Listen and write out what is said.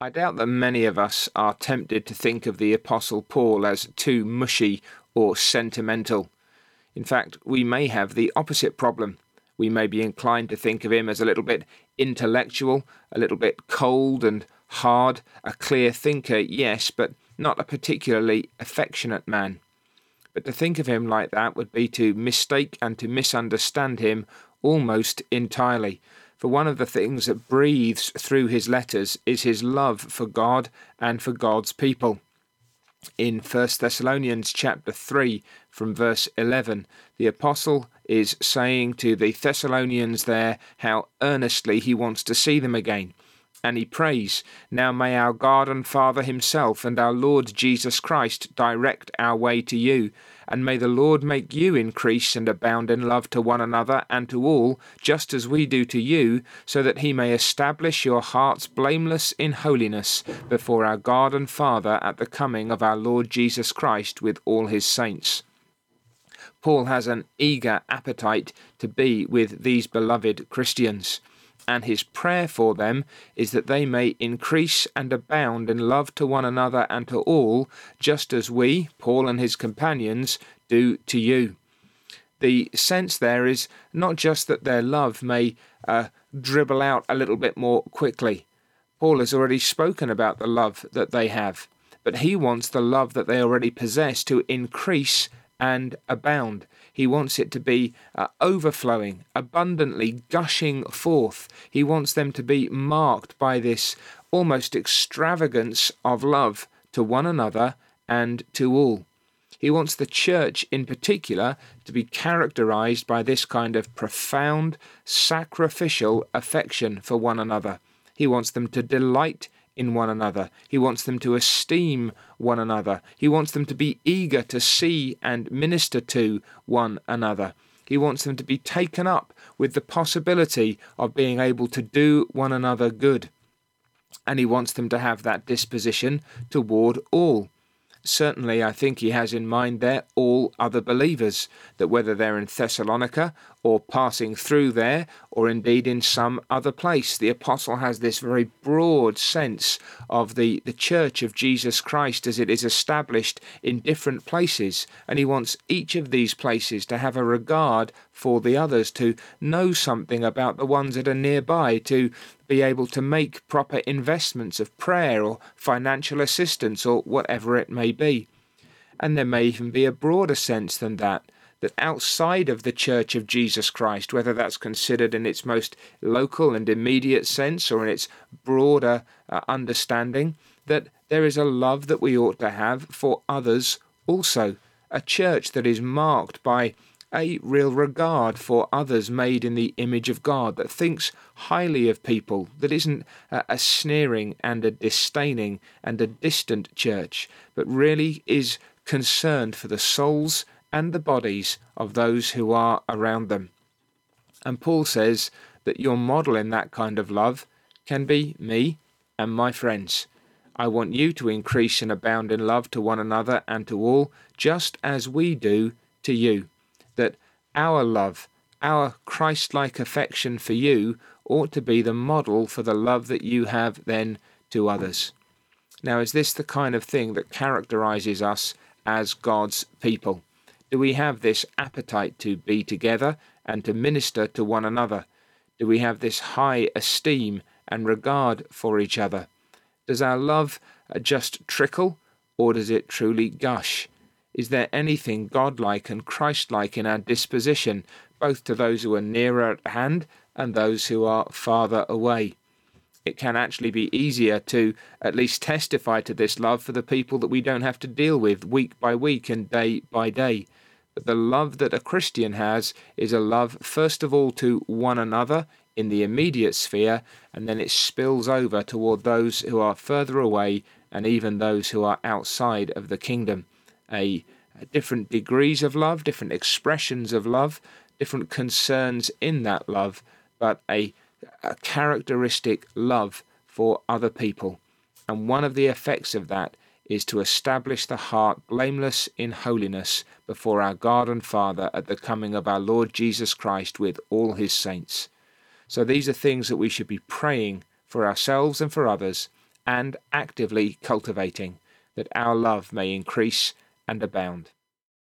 I doubt that many of us are tempted to think of the Apostle Paul as too mushy or sentimental. In fact, we may have the opposite problem. We may be inclined to think of him as a little bit intellectual, a little bit cold and hard, a clear thinker, yes, but not a particularly affectionate man. But to think of him like that would be to mistake and to misunderstand him almost entirely for one of the things that breathes through his letters is his love for God and for God's people. In 1 Thessalonians chapter 3 from verse 11, the apostle is saying to the Thessalonians there how earnestly he wants to see them again. And he prays, Now may our God and Father himself and our Lord Jesus Christ direct our way to you and may the Lord make you increase and abound in love to one another and to all, just as we do to you, so that he may establish your hearts blameless in holiness before our God and Father at the coming of our Lord Jesus Christ with all his saints. Paul has an eager appetite to be with these beloved Christians and his prayer for them is that they may increase and abound in love to one another and to all, just as we, Paul and his companions, do to you. The sense there is not just that their love may uh, dribble out a little bit more quickly. Paul has already spoken about the love that they have, but he wants the love that they already possess to increase and abound. He wants it to be uh, overflowing, abundantly gushing forth. He wants them to be marked by this almost extravagance of love to one another and to all. He wants the church in particular to be characterized by this kind of profound, sacrificial affection for one another. He wants them to delight in one another. He wants them to esteem one another. He wants them to be eager to see and minister to one another. He wants them to be taken up with the possibility of being able to do one another good. And he wants them to have that disposition toward all. Certainly, I think he has in mind there all other believers, that whether they're in Thessalonica or passing through there, or indeed in some other place, the apostle has this very broad sense of the, the church of Jesus Christ as it is established in different places, and he wants each of these places to have a regard for the others, to know something about the ones that are nearby, to be able to make proper investments of prayer or financial assistance or whatever it may be. And there may even be a broader sense than that, that outside of the Church of Jesus Christ, whether that's considered in its most local and immediate sense or in its broader uh, understanding, that there is a love that we ought to have for others also. A church that is marked by a real regard for others made in the image of God, that thinks highly of people, that isn't a, a, sneering and a disdaining and a distant church, but really is concerned for the souls and the bodies of those who are around them. And Paul says that your model in that kind of love can be me and my friends. I want you to increase and abound in love to one another and to all, just as we do to you that our love, our Christ like affection for you, ought to be the model for the love that you have then to others. Now, is this the kind of thing that characterizes us as God's people? Do we have this appetite to be together and to minister to one another? Do we have this high esteem and regard for each other? Does our love uh, just trickle, or does it truly gush? Is there anything godlike and Christlike in our disposition, both to those who are nearer at hand and those who are farther away? It can actually be easier to at least testify to this love for the people that we don't have to deal with week by week and day by day. But the love that a Christian has is a love, first of all, to one another in the immediate sphere, and then it spills over toward those who are further away and even those who are outside of the kingdom a, a different degrees of love, different expressions of love, different concerns in that love, but a, a characteristic love for other people. And one of the effects of that is to establish the heart blameless in holiness before our God and Father at the coming of our Lord Jesus Christ with all his saints. So these are things that we should be praying for ourselves and for others and actively cultivating, that our love may increase and abound.